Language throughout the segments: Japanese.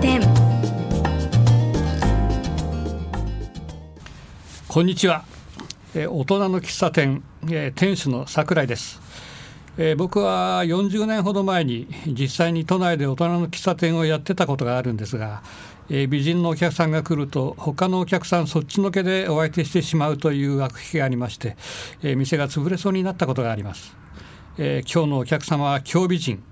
店こんにちは、大人の喫茶店、店主の桜井です、僕は40年ほど前に実際に都内で大人の喫茶店をやってたことがあるんですが、美人のお客さんが来ると他のお客さんそっちのけでお相手してしまうという悪癖がありまして、店が潰れそうになったことがあります、今日のお客様は京美人。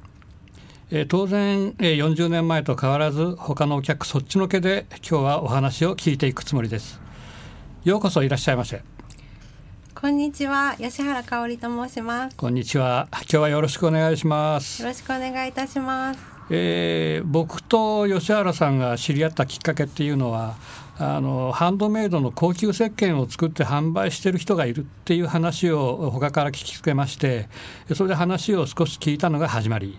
えー当然、えー40年前と変わらず他のお客そっちのけで今日はお話を聞いていくつもりですようこそいらっしゃいませこんにちは、吉原香織と申します。こんにちは今日はよろしくお願いしますよろしくお願いいたします。えー僕と吉原さんが知り合ったきっかけっていうのはあのハンドメイドの高級石鹸を作って販売してる人がいるっていう話を他から聞きつけましてそれで話を少し聞いたのが始まり。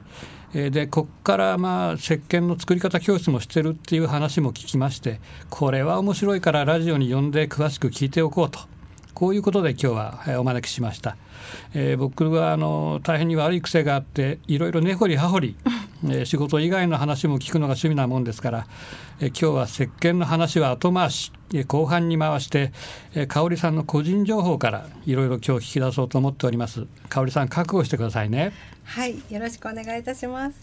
でこっからまあ石鹸の作り方教室もしてるっていう話も聞きましてこれは面白いからラジオに呼んで詳しく聞いておこうと。こういうことで今日はお招きしました、えー僕はあの大変に悪い癖があっていろいろ根掘り葉掘り、えー仕事以外の話も聞くのが趣味なもんですから、えー今日は石鹸の話は後回しえー後半に回して、えー香織さんの個人情報からいろいろ今日聞き出そうと思っております香織さん覚悟してくださいねはい、よろしくお願いいたします。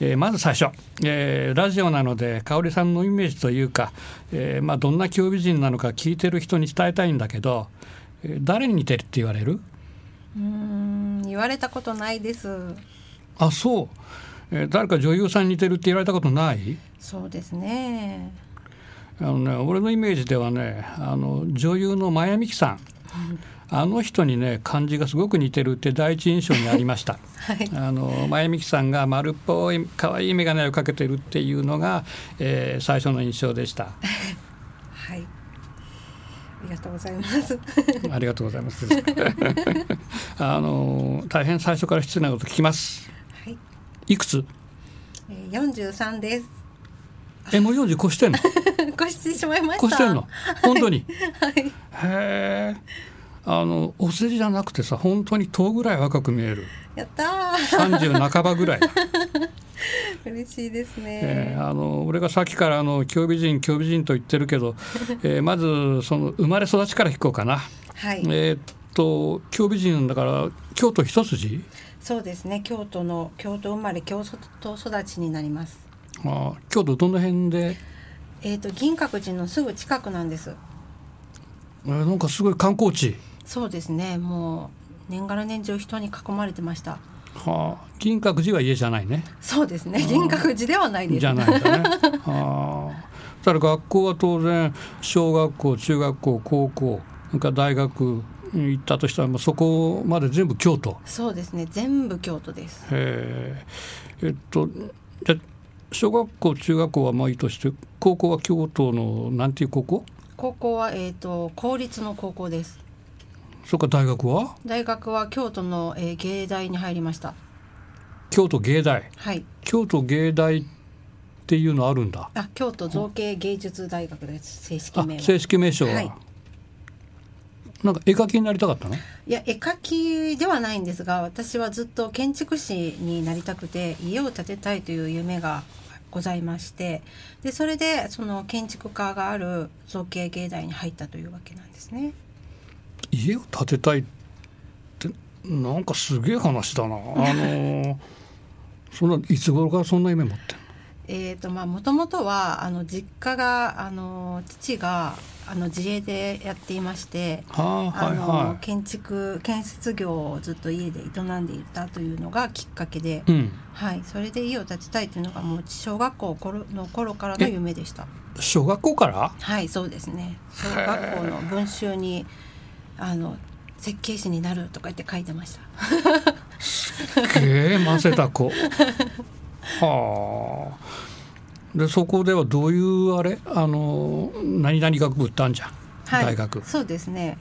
えーまず最初、えーラジオなので香織さんのイメージというか、えーまあ、どんな京美人なのか聞いてる人に伝えたいんだけど、えー誰に似てるって言われる？うーん、言われたことないです。あそう、えー誰か女優さんに似てるって言われたことない？そうですね。あの、ね、俺のイメージではねあの女優の真矢美樹さんあの人にね感じがすごく似てるって第一印象にありました。はい、あの真矢美樹さんが丸っぽい可愛い眼鏡をかけてるっていうのが、えー最初の印象でした。はい。ありがとうございます。ありがとうございます。あの大変最初から失礼なこと聞きます。はい、いくつ？えー四十三です。えもう40越してんの？越してしまいました。越してんの？本当に？はい。へえ。あのお世辞じゃなくてさ本当に10ぐらい若く見える。やったー。30半ばぐらい。嬉しいですね。えーあの俺がさっきからあの京美人京美人と言ってるけど、えーまずその生まれ育ちから聞こうかな。はい、えーっと京美人だから京都一筋？そうですね。京都の京都生まれ京都育ちになります。あ京都どの辺で？えっ、と銀閣寺のすぐ近くなんです。えーなんかすごい観光地。そうですね。もう年がら年中人に囲まれてました。はあ、銀閣寺は家じゃないね。そうですね。銀閣寺ではないです。じゃないんだね。はあ。ただ学校は当然小学校、中学校、高校、それから大学行ったとしたらもうそこまで全部京都？そうですね。全部京都です。へえ。えっとじゃ小学校、中学校はまあいいとして、高校は京都のなんていう高校？高校はえっ、と公立の高校です。それから大学は？大学は京都の、えー芸大に入りました。京都芸大？はい。京都芸大っていうのあるんだ。あ、京都造形芸術大学です。正式あ名は。正式名称は、はいなんか絵描きになりたかったの？いや絵描きではないんですが私はずっと建築士になりたくて家を建てたいという夢がございましてでそれでその建築家がある造形芸大に入ったというわけなんですね。家を建てたいってなんかすげえ話だなあのそんないつ頃からそんな夢持ってんの？えーとまあもともとはあの実家があの父があの自営でやっていましてはあはいあのは建築建設業をずっと家で営んでいたというのがきっかけでい、うん。はい、それで家を建てたいというのがもう小学校の頃からの夢でした。小学校から？はい、そうですね。小学校の文集にあの設計士になるとか言って書いてました。すげえませた子。はあでそこではどういうあれ？あの何々学部ってあんじゃん、はい、大学。そうですね。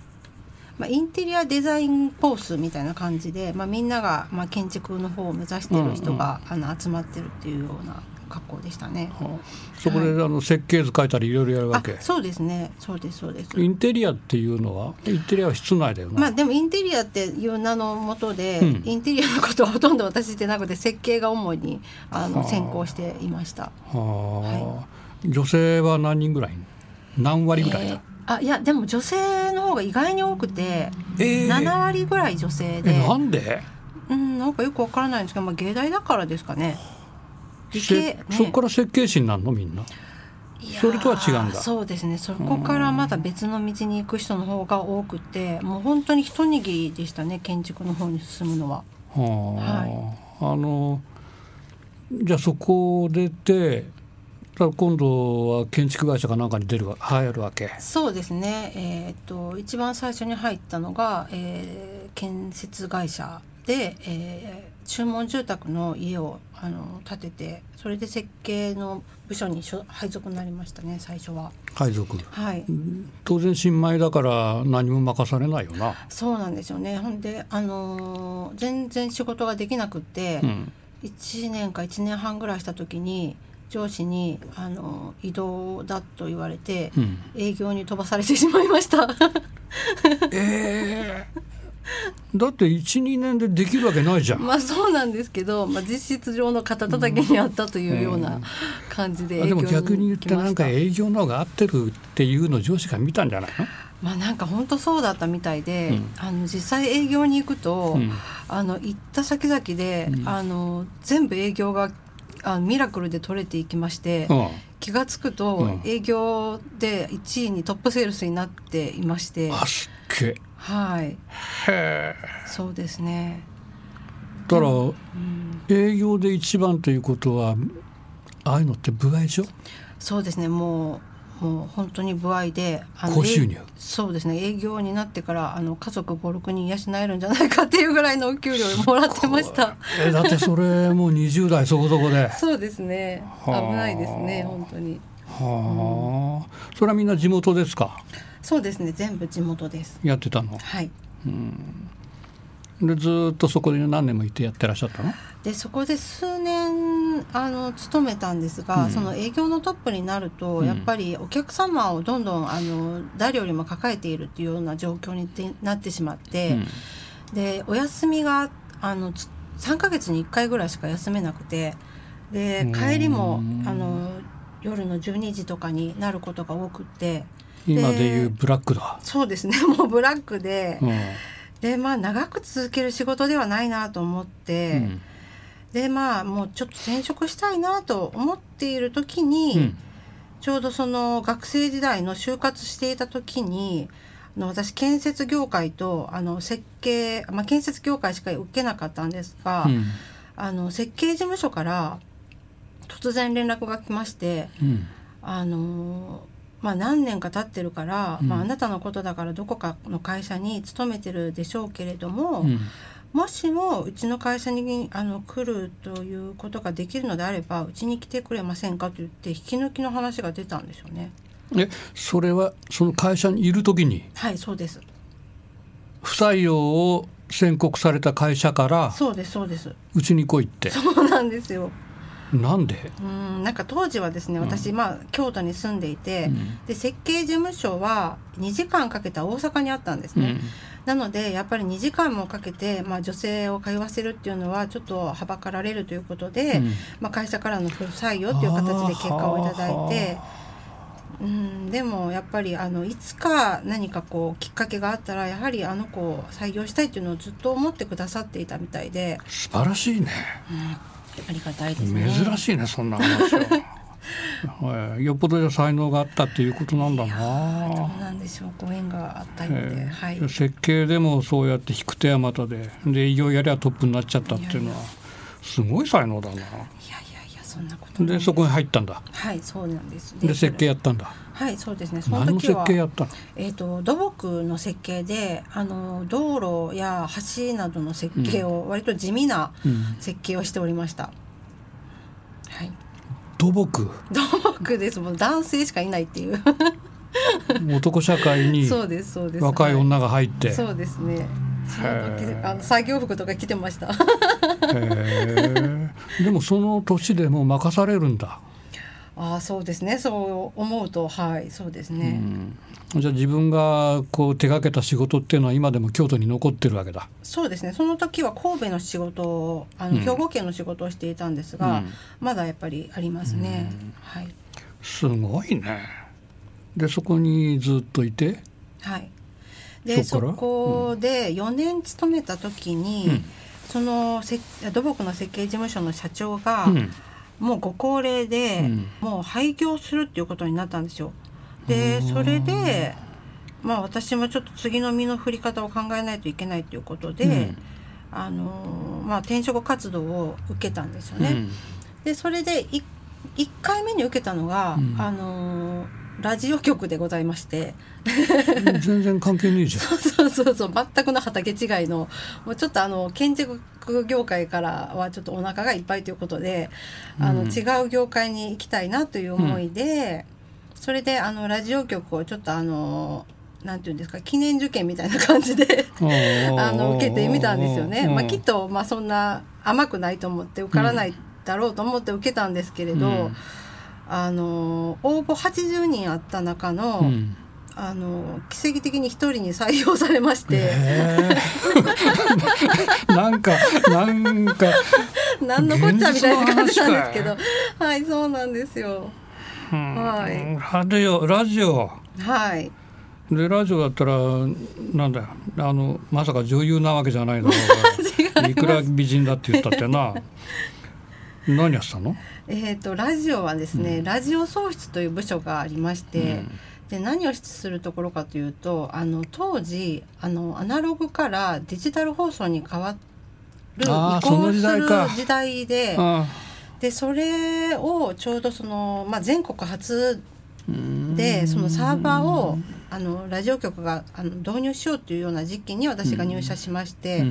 まあ、インテリアデザインコースみたいな感じで、まあ、みんなが、まあ、建築の方を目指している人が、あの集まってるっていうような学校でしたね。はあ。そこで、あの設計図書いたりいろいろやるわけ？あそうですね。そうですそうです。インテリアっていうのは？インテリアは室内だよな、まあでもインテリアっていう名のもとで、うん。インテリアのことはほとんど私してなくて設計が主にあはあ。の専攻していました。はあ。女性は何人ぐらい？何割ぐらい？だ、えーあいやでも女性の方が意外に多くて、えー。7割ぐらい女性えで、なんで？うんなんかよくわからないんですけど、まあ芸大だからですかね。理せ系ねそこから設計士になるのみんな？それとは違うんだ。そうですね。そこからまた別の道に行く人の方が多くてもう本当に一握りでしたね建築の方に進むのは。はあ、あのじゃあそこを出て今度は建築会社かなんかに出るわ入るわけ？そうですね。えーっと一番最初に入ったのが、えー建設会社で、えー注文住宅の家をあの建ててそれで設計の部署に所配属になりましたね最初は。配属。はい。当然新米だから何も任されないよな、そうなんですよね。ほんで、あのー全然仕事ができなくって、うん、1年か1年半ぐらいした時に上司にあの移動だと言われて、うん、営業に飛ばされてしまいました。ええだって12年でできるわけないじゃん、まあそうなんですけど、まあ、実質上の肩たたきにあったというような感じで営業にあでも逆に言ってなんか営業の方が合ってるっていうのを上司が見たんじゃないの？まあなんか本当そうだったみたいで、うん。あの実際営業に行くと、うん。あの行った先々で、うん。あの全部営業があのミラクルで取れていきまして、うん気が付くと、うん。営業で1位にトップセールスになっていまして。あすっげえ。はい。へえ。そうですね、だからうん、営業で一番ということはああいうのって部合でしょ？そうですね。もうもう本当に歩合であの高収入？えそうですね。営業になってからあの家族56人養えるんじゃないかっていうぐらいのお給料をもらってました。えだってそれもう20代そこそこで。は そうですね。危はあないですね本当に。あ、それはみんな地元ですか？そうですね。全部地元です。やってたの？はい。でずーっとそこで何年もいてやってらっしゃったの？でそこで数年あの勤めたんですが、うん。その営業のトップになると、うん。やっぱりお客様をどんどんあの誰よりも抱えているっていうような状況にてなってしまって、でお休みがあのつ3ヶ月に1回ぐらいしか休めなくてでうん帰りもあの夜の12時とかになることが多くって今でいうブラックだ、そうですね。もうブラックで、うん。でまあ長く続ける仕事ではないなと思って。うんでまあもうちょっと転職したいなと思っている時に、うん。ちょうどその学生時代の就活していた時にあの私建設業界とあの設計、まあ、建設業界しか受けなかったんですが、うん。あの設計事務所から突然連絡が来ましてうん。あのまあ、何年か経ってるから、うん。まあ、あなたのことだからどこかの会社に勤めてるでしょうけれども、うんもしもうちの会社にあの来るということができるのであればうちに来てくれませんかと言って引き抜きの話が出たんですよね。えそれはその会社にいる時に？はいそうです。不採用を宣告された会社から？そうですそうです。うちに来いって。そうなんですよ。なんで、うんなんか当時はですね私、まあ京都に住んでいて、うん。で設計事務所は2時間かけた大阪にあったんですね。うんなのでやっぱり2時間もかけて、まあ、女性を通わせるっていうのはちょっとはばかられるということで、うん。まあ、会社からの不採用っていう形で結果をいただいて。うん、でもやっぱりあのいつか何かこうきっかけがあったらやはりあの子を採用したいっていうのをずっと思ってくださっていたみたいで、素晴らしいね。ありがたいですね。珍しいねそんな話ははい。よっぽどじゃ才能があったっていうことなんだどうななんでしょう。ご縁があったようで、えはい。ー設計でもそうやって引く手あまたでで営業やりゃトップになっちゃったっていうのはすごい才能だな。いやいやいやそんなことでそこに入ったんだ。はいそうなんです。で設計やったんだ。はいそうですね。その何の設時は計やったの？えー、と土木の設計であの道路や橋などの設計を割と地味なうん設計をしておりました、はい土木。土木です。もう男性しかいないっていう。男社会にそうですそうです。若いは女が入って、そうですね。あの作業服とか着てました。でもその年でもう任されるんだ。ああそうですね。そう思うとはい。そうですね、うん、じゃあ自分がこう手がけた仕事っていうのは今でも京都に残ってるわけだ。そうですね。その時は神戸の仕事をあの、兵庫県の仕事をしていたんですが、うん、まだやっぱりありますね、はい、すごいね。でそこにずっといて？はい。でそこで4年勤めた時に、その土木の設計事務所の社長が、もうご高齢で、うん、もう廃業するっていうことになったんですよ。でそれでまあ私もちょっと次の身の振り方を考えないといけないということで、うん、あのまあ、転職活動を受けたんですよね。うん、でそれで 1, 1回目に受けたのが、あのラジオ局でございまして。全然関係ねえじゃん。そうそうそう全くの畑違いのもうちょっとあの建築業界からはちょっとお腹がいっぱいということで、うん、あの違う業界に行きたいなという思いで、うん、それであのラジオ局をちょっとあのなんていうんですか記念受験みたいな感じであの受けてみたんですよね。まあ、きっとまあそんな甘くないと思って受からないだろうと思って受けたんですけれど、うんあの応募80人あった中の、うん、あの奇跡的に一人に採用されまして、えー、なんかなんか。何のこっちゃみたいな感じなんですけど。はいそうなんですよ。はい、ラジオラジオ。はい。でラジオだったらなんだよ。あのまさか女優なわけじゃないだろういくら美人だって言ったってな何やってたの？えーと、ラジオはですね、うん、ラジオ創出という部署がありまして、うん、で何をするところかというとあの当時あのアナログからデジタル放送に変わる移行する時代ででそれをちょうどその、まあ、全国初でそのサーバーをあのラジオ局があの導入しようというような時期に私が入社しまして、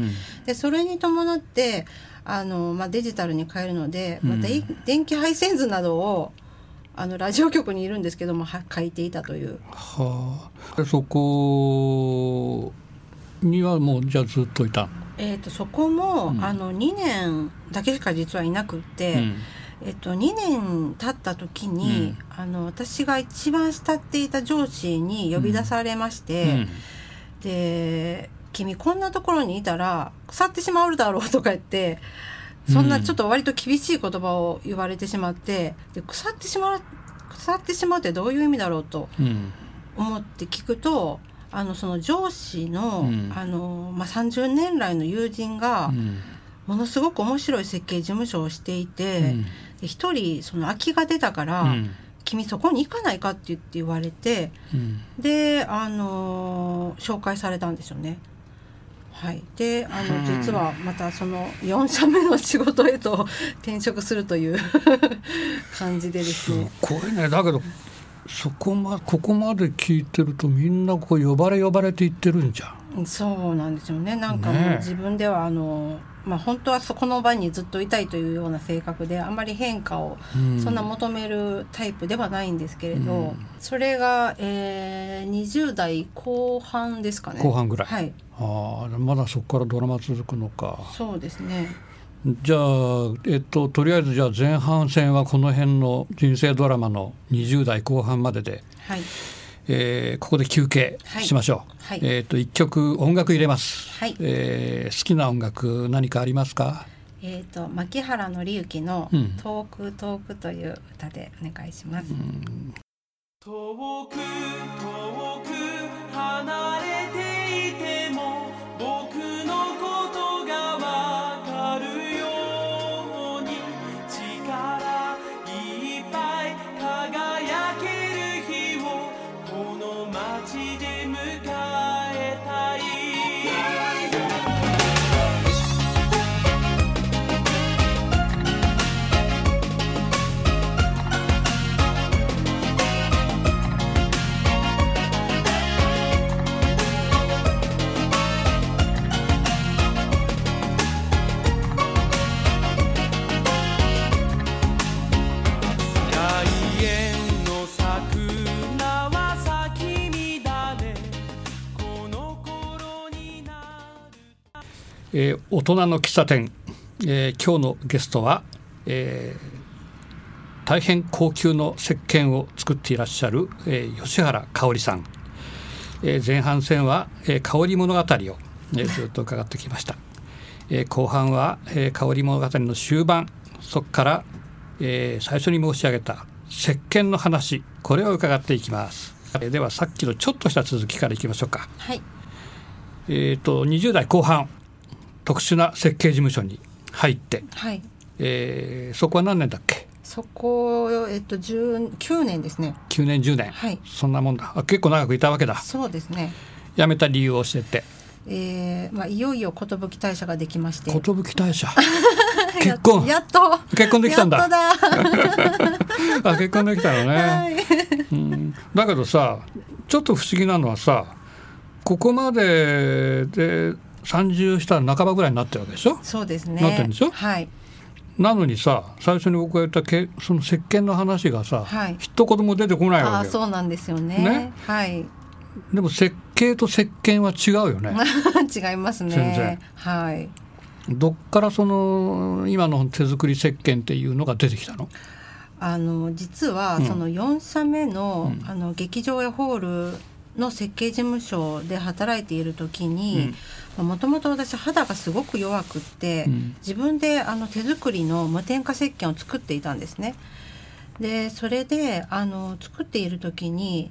でそれに伴ってあの、まあ、デジタルに変えるので、また電気配線図などをあのラジオ局にいるんですけども書いていたという。はあ、そこにはもうじゃあずっといたえーと、そこも、うん、あの2年だけしか実はいなくって、うん、えっと、2年経った時に、うん、あの私が一番慕っていた上司に呼び出されまして、で君こんなところにいたら腐ってしまうだろうとか言ってそんなちょっと割と厳しい言葉を言われてしまってで腐ってしまう腐ってしまうってどういう意味だろうと思って聞くと、あのその上司の,、あのまあ、30年来の友人が、ものすごく面白い設計事務所をしていて一、人その空きが出たから、君そこに行かないかって言って言われて、であの紹介されたんですよね。はい、であの実はまたその4社目の仕事へと 転職するという 感じでですね。すごいね。だけどそこまここまで聞いてるとみんなこう呼ばれ呼ばれていってるんじゃん。そうなんですよね。なんかもう自分ではあの、まあ、本当はそこの場にずっといたいというような性格であんまり変化をそんな求めるタイプではないんですけれど、うん、それが、えー、20代後半ですかね。後半ぐらい、はい、ああまだそこからドラマ続くのか。そうですね。じゃあ、えっと、とりあえずじゃあ前半戦はこの辺の人生ドラマの20代後半までで、はいえー、ここで休憩しましょう、はい。はい、えーと、一曲音楽入れます、はい。えー、好きな音楽何かありますか？えーと、牧原紀之の「遠く遠く」という歌でお願いします。うん、遠く遠く離れえー、大人の喫茶店、えー、今日のゲストはえー、大変高級の石鹸を作っていらっしゃる、えー、吉原香織さん、えー、前半戦は、えー、香り物語を、えー、ずっと伺ってきました、えー、後半は、えー、香り物語の終盤そこから、えー、最初に申し上げた石鹸の話これを伺っていきます。ではさっきのちょっとした続きからいきましょうか。はい。えっ、と20代後半特殊な設計事務所に入って、はい。えーそこは何年だっけ？そこえっと19年ですね。9年10年、はい。そんなもんだ。あ結構長くいたわけだ。そうですね。辞めた理由を教えて。えーまあ、いよいよ寿大社ができまして。寿大社？結婚？やっと。結婚できたんだ。やっとだ。あ結婚できたのね、はい。うん、だけどさちょっと不思議なのはさここまでで30したら半ばぐらいになってるわけでしょ？そうですね。なってるんでしょ？はい。なのにさ最初に僕が言ったけその石鹸の話がさ、はい。一言も出てこないああわけよ。そうなんですよね。ね？はい。でも設計と石鹸は違うよね。違います全然。ねはい。どっからその今の手作り石鹸っていうのが出てきたの？あの実はうん。その4社目の,、うん。あの劇場やホールの設計事務所で働いている時にもともと私肌がすごく弱くって、うん自分であの手作りの無添加石鹸を作っていたんですね。でそれであの作っている時に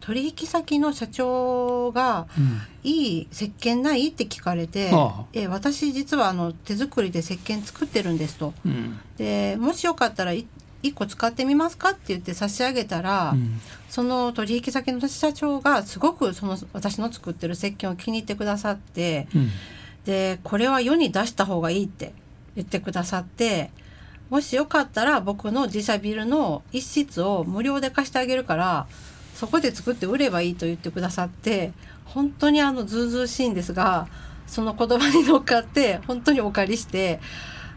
取引先の社長がうん「いい石鹸ない?」って聞かれてああ「え私実はあの手作りで石鹸作ってるんです」と。うんでもしよかったらい1個使ってみますかって言って差し上げたら、うん。その取引先の社長がすごくその私の作ってる石鹸を気に入ってくださってうん。でこれは世に出した方がいいって言ってくださってもしよかったら僕の自社ビルの一室を無料で貸してあげるからそこで作って売ればいいと言ってくださって本当にあのずうずうしいんですがその言葉に乗っかって本当にお借りして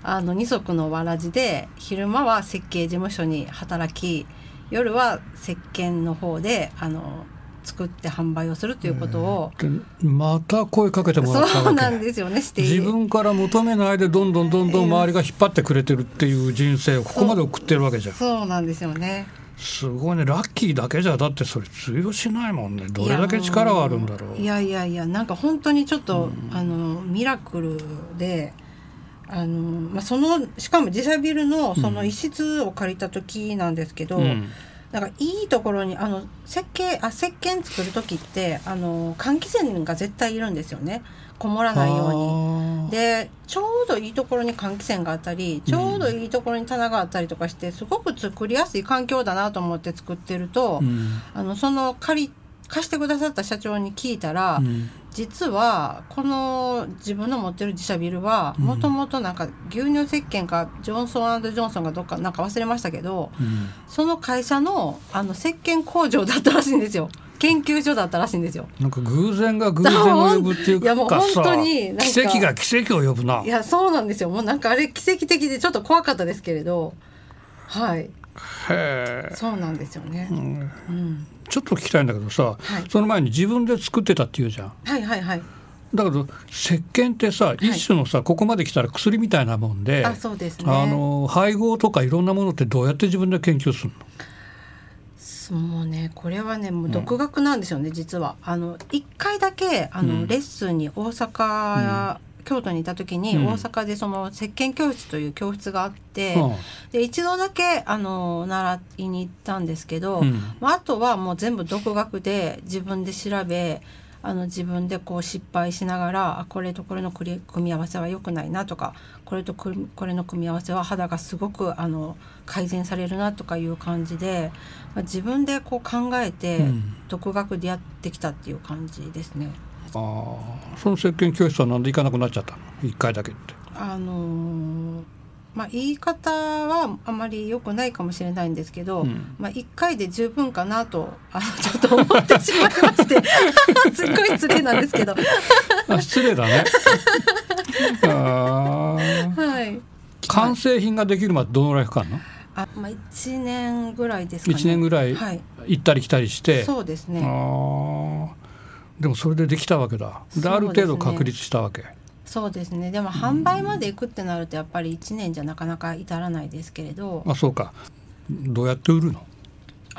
あの二足のわらじで昼間は設計事務所に働き夜は石鹸の方であの作って販売をするということを、でまた声かけてもらったわけ。そうなんですよね自分から求めないでどんどんどんどん周りが引っ張ってくれてるっていう人生をここまで送ってるわけじゃん。そうなんですよね。すごいね。ラッキーだけじゃだってそれ通用しないもんね。どれだけ力はあるんだろう。いやいやいやなんか本当にちょっと、あのミラクルであの、まあ、そのしかも自社ビルのその一室を借りた時なんですけど、うん。なんかいいところにあの設計あ石鹸作る時ってあの換気扇が絶対いるんですよね。こもらないように。にでちょうどいいところに換気扇があったりちょうどいいところに棚があったりとかしてすごく作りやすい環境だなと思って作ってると、うん。あのその借り貸してくださった社長に聞いたら、うん。実はこの自分の持ってる自社ビルはうん。もともとなんか牛乳石鹸かジョンソンジョンソンがどっかなんか忘れましたけどうん。その会社のあの石鹸工場だったらしいんですよ。研究所だったらしいんですよ。なんか偶然が偶然を呼ぶっていういやもう本当に奇跡が奇跡を呼ぶな。いやそうなんですよ。もうなんかあれ奇跡的でちょっと怖かったですけれど。はいへえ、そうなんですよね。う。ん。うん、ちょっと聞きたいんだけどさ、はい。その前に自分で作ってたっていうじゃん。はいはいはい。だけど石鹸ってさ一種のさ、ここまで来たら薬みたいなもんであそうですね。あの配合とかいろんなものってどうやって自分で研究するの？もうねこれはねもう独学なんですよね、実は。あの一回だけあの、うん。レッスンに大阪、京都にいた時に、うん。大阪でその石鹸教室という教室があって、うん。で一度だけあの習いに行ったんですけど、うん。まあ、あとはもう全部独学で自分で調べあの自分でこう失敗しながらあこれとこれの組組み合わせは良くないなとかこれとこれの組み合わせは肌がすごくあの改善されるなとかいう感じで、まあ、自分でこう考えてうん。独学でやってきたっていう感じですね。あー。その石鹸教室はなんで行かなくなっちゃったの？一回だけって。あのーまあ、言い方はあまり良くないかもしれないんですけど、うん。まあ、1回で十分かなとあのちょっと思ってしまいまして すっごい失礼なんですけど、あ失礼だね。はい、完成品ができるまでどのぐらいかかるの？あ、まあ、1年ぐらいですかね。1年ぐらいはい、行ったり来たりして、あそうですね。ーでもそれでできたわけだ。でねある程度確立したわけ。そうですね。でも販売まで行くってなるとやっぱり1年じゃなかなか至らないですけれど。あそうか。どうやって売るの、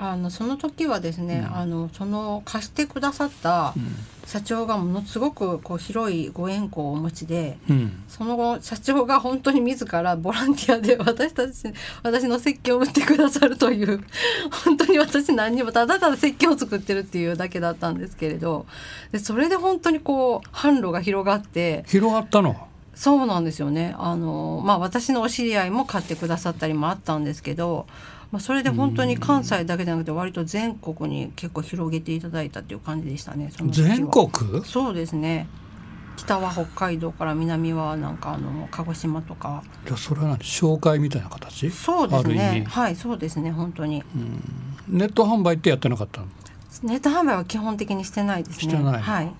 あのその時はですね、うん。あのその貸してくださった社長がものすごくこう広いご縁故をお持ちでうん。その後社長が本当に自らボランティアで私たち私の石鹸を売ってくださるという本当に私何にもただただ石鹸を作ってるっていうだけだったんですけれどでそれで本当にこう販路が広がって広がったの？そうなんですよね。あの、まあ、私のお知り合いも買ってくださったりもあったんですけど、まあ、それで本当に関西だけじゃなくて割と全国に結構広げていただいたっていう感じでしたね全国？そうですね。北は北海道から南はなんかあの鹿児島とか。じゃあそれは何？紹介みたいな形？そうですね。味。はいそうですね本当に。ネット販売ってやってなかったの？ネット販売は基本的にしてないですね。してない。はい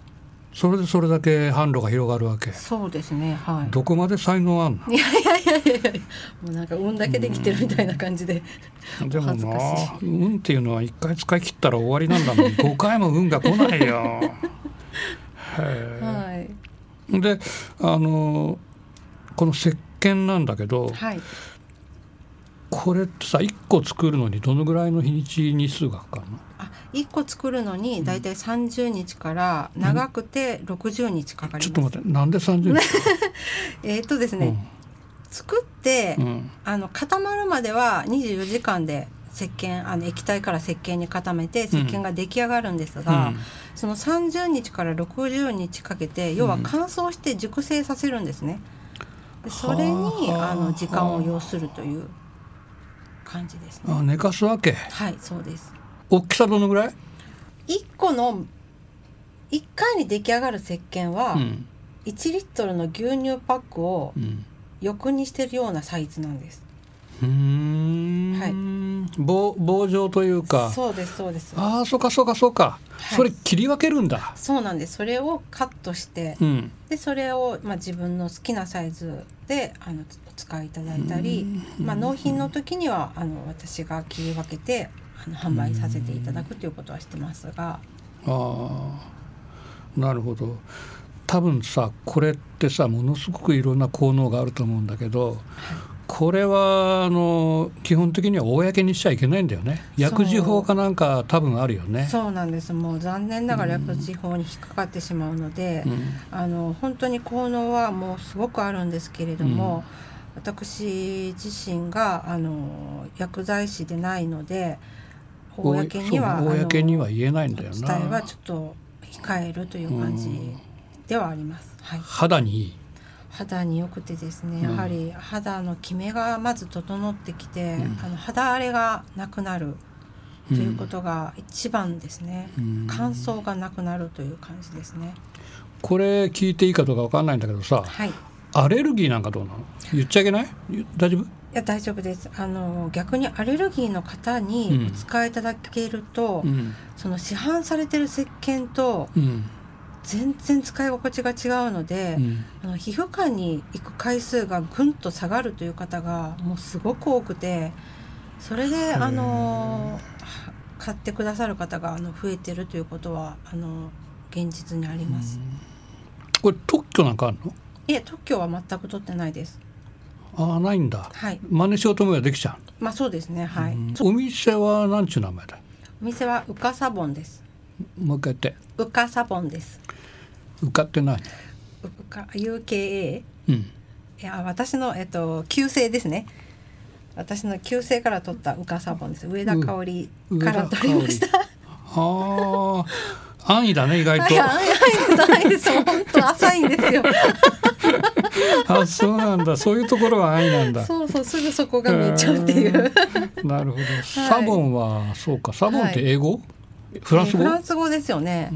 それでそれだけ販路が広がるわけ。そうですねはい。どこまで才能あんの？いやいやいやいやいやもうなんか運だけできてるみたいな感じで。でもな運っていうのは一回使い切ったら終わりなんだもん5回も運が来ないよ。へはい。えであのこの石鹸なんだけどはい。これってさ1個作るのにどのぐらいの日にち日数がかかるの？あ一個作るのにだいたい30日から長くて60日かかりちょっとます。待ってなんで30日 えーっとですね、作って、うん。うんあの固まるまでは24時間で石鹸あの液体から石鹸に固めて石鹸が出来上がるんですが、その30日から60日かけて要は乾燥して熟成させるんですね。でそれにはあ。あの時間を要するという感じですね。あ寝かすわけ？はいそうです。大きさどのぐらい、1個の1回に出来上がる石鹸は、うん。1リットルの牛乳パックをうん。横にしてるようなサイズなんです。うーん。棒棒状というか。そうですそうです。ああそうかそうかそうか、はい。それ切り分けるんだ。そうなんです。それをカットして、うん。でそれをまあ自分の好きなサイズであのお使いいただいたり、まあ納品の時にはあの私が切り分けてあの販売させていただくということはしてますが、ああなるほど。多分さこれってさものすごくいろんな効能があると思うんだけどこれはあの基本的には公にしちゃいけないんだよね。薬事法かなんか多分あるよね。そうなんです。もう残念ながら薬事法に引っかかってしまうので、うん。あの本当に効能はもうすごくあるんですけれども、私自身があの薬剤師でないので公には公には言えないんだよおな。伝えはちょっと控えるという感じではあります。はい、肌にいい。肌に良くてですね、うん。やはり肌のキメがまず整ってきて、うん。あの肌荒れがなくなるということが一番ですね、うん。乾燥がなくなるという感じですね。これ聞いていいかどうかわかんないんだけどさはい。い。アレルギーなんかどうなの？言っちゃいけない？大丈夫？や大丈夫です。あの逆にアレルギーの方にお使いいただけると、うん。その市販されてる石鹸とうん。全然使い心地が違うので、うん。あの皮膚科に行く回数がぐんと下がるという方がもうすごく多くてそれであのは買ってくださる方があの増えてるということはあの現実にあります。これ特許なんかあるの？いえ特許は全く取ってないです。ああないんだはい。真似しようと思えばできちゃまあそうですね。はう、い。うんお店は何ちゅう名前だ？お店はウカサボンです。もう一回言ってウカサボンです。受かってないウカ UKA うんいや私のえっと旧姓ですね。私の旧姓から取ったウカサボンです。上田香織から取りました。ああ安易だね意外と。いや、早いです、本当浅いんですよ。あそうなんだ。そういうところは安易なんだ。そうそう、すぐそこが見えちゃうっていう。なるほど。サボンはそうか。サボンって英語、フランス語？フランス語ですよね。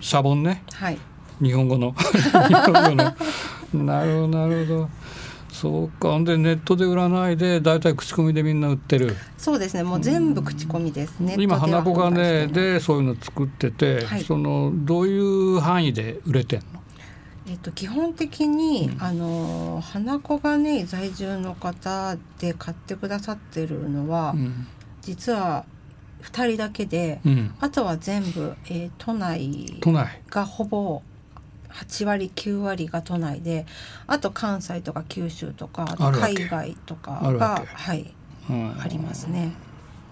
シャボンね。はい。日本語の。なるほどなるほどそうか。でネットで売らないでだいたい口コミでみんな売ってる。そうですね、もう全部口コミです。ね。今花子がねでそういうの作ってて、はい。そのどういう範囲で売れてんの？えっと、基本的に、あの花子がね在住の方で買ってくださってるのは、うん。実は2人だけで、うん。あとは全部、えー都内都内。がほぼ8割9割が都内であと関西とか九州とか海外とかがはいうん。ありますね。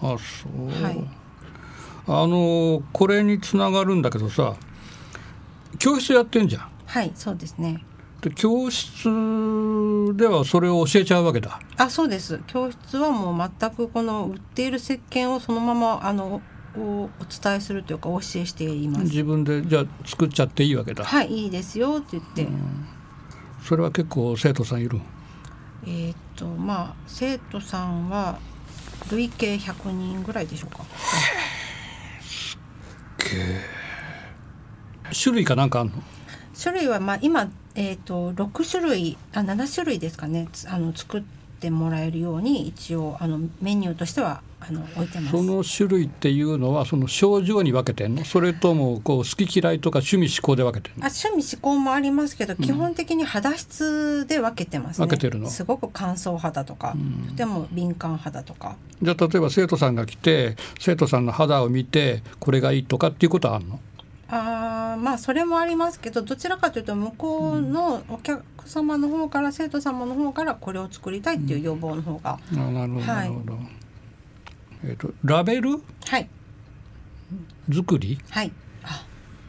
あそう、はい。あのこれにつながるんだけどさ教室やってんじゃん。はいそうですね。で教室ではそれを教えちゃうわけだ。あそうです。教室はもう全くこの売っている石鹸をそのままあのおお伝えするというかお教えしています。自分でじゃあ作っちゃっていいわけだ、はいいいですよって言って、それは結構生徒さんいる？えーっとまあ生徒さんは累計100人ぐらいでしょうか。種類かなんかあんの？種類はまあ今えーっと6種類あ7種類ですかね。つあの作ってもらえるように一応あのメニューとしてはあの置いてます。その種類っていうのはその症状に分けてんのそれともこう好き嫌いとか趣味嗜好で分けてんのあ趣味嗜好もありますけど、基本的に肌質で分けてますね。分けてるの？すごく乾燥肌とか、とても敏感肌とか。じゃあ例えば生徒さんが来て生徒さんの肌を見てこれがいいとかっていうことはあるの？あーまあそれもありますけどどちらかというと向こうのお客様の方から生徒様の方からこれを作りたいっていう要望の方が、あなるほどはない。えっ、とラベル？はい。作り？はい。あ。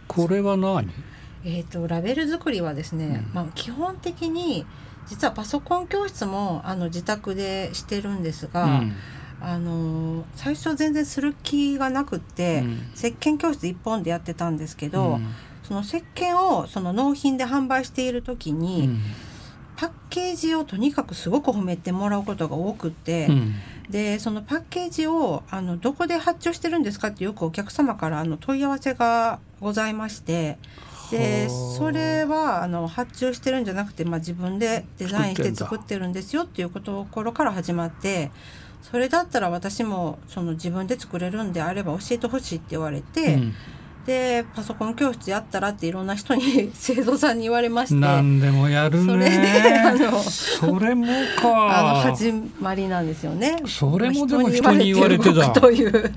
これは何？えー、とラベル作りはですね、まあ、基本的に実はパソコン教室もあの自宅でしてるんですが、うんあのー最初全然する気がなくって、うん。石鹸教室一本でやってたんですけど、うん。その石鹸をその納品で販売している時に、うん。パッケージをとにかくすごく褒めてもらうことが多くって、うん。でそのパッケージをあのどこで発注してるんですかってよくお客様からあの問い合わせがございましてではあ。それはあの発注してるんじゃなくて、まあ、自分でデザインして作ってるんですよっていうところから始まってそれだったら私もその自分で作れるんであれば教えてほしいって言われて、うんでパソコン教室やったらっていろんな人に 生徒さんに言われまして。何でもやるそれでねあのそれもあのか始まりなんですよね。それもでも人に言われてたという。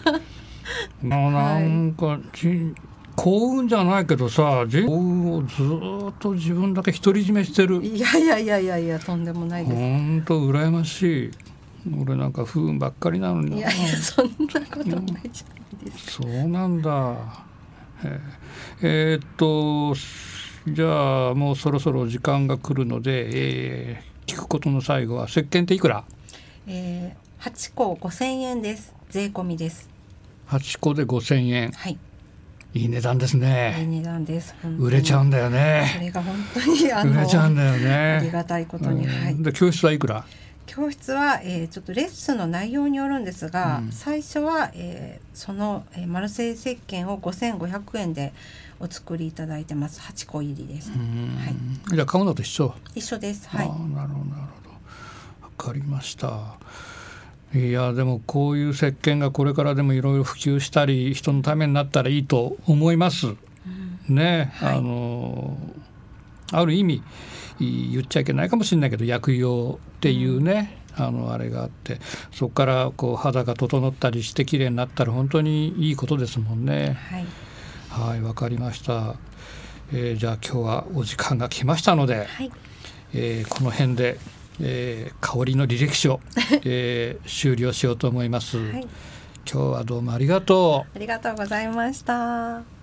もうなんか、じ幸運じゃないけどさじ幸運をずっと自分だけ独り占めしてるいやいやいやいやいやとんでもないです。ほんと羨ましい俺なんか不運ばっかりなのにな。いやいやそんなことないじゃないですか。そうなんだ。え。ーえーっとじゃあもうそろそろ時間が来るので、えー聞くことの最後は石鹸っていくら？えー、八個五千円です。税込みです。8個で5,000円はい。いい値段ですいいね値段です。売れちゃうんだよそねれが本当にあの売れちゃうんだよありねがたいことに、はい。うん。で教室はいくら？教室は、えー、ちょっとレッスンの内容によるんですが、うん。最初は、えー、その、えー、マルセイ石鹸を5500円でお作りいただいてます。8個入りです、うん。はい、じゃあ買うのと一緒？一緒です。はい。なるほどなるほど。わかりました。いやでもこういう石鹸がこれからでもいろいろ普及したり人のためになったらいいと思います。ね、はい。あのある意味言っちゃいけないかもしれないけど薬用っていうね、あのあれがあってそこからこう肌が整ったりして綺麗になったら本当にいいことですもんね。はい。はいわかりました、えーじゃあ今日はお時間が来ましたので、はい。えーこの辺で、えー香りの履歴書、えー終了しようと思います、はい。今日はどうもありがとう。ありがとうございました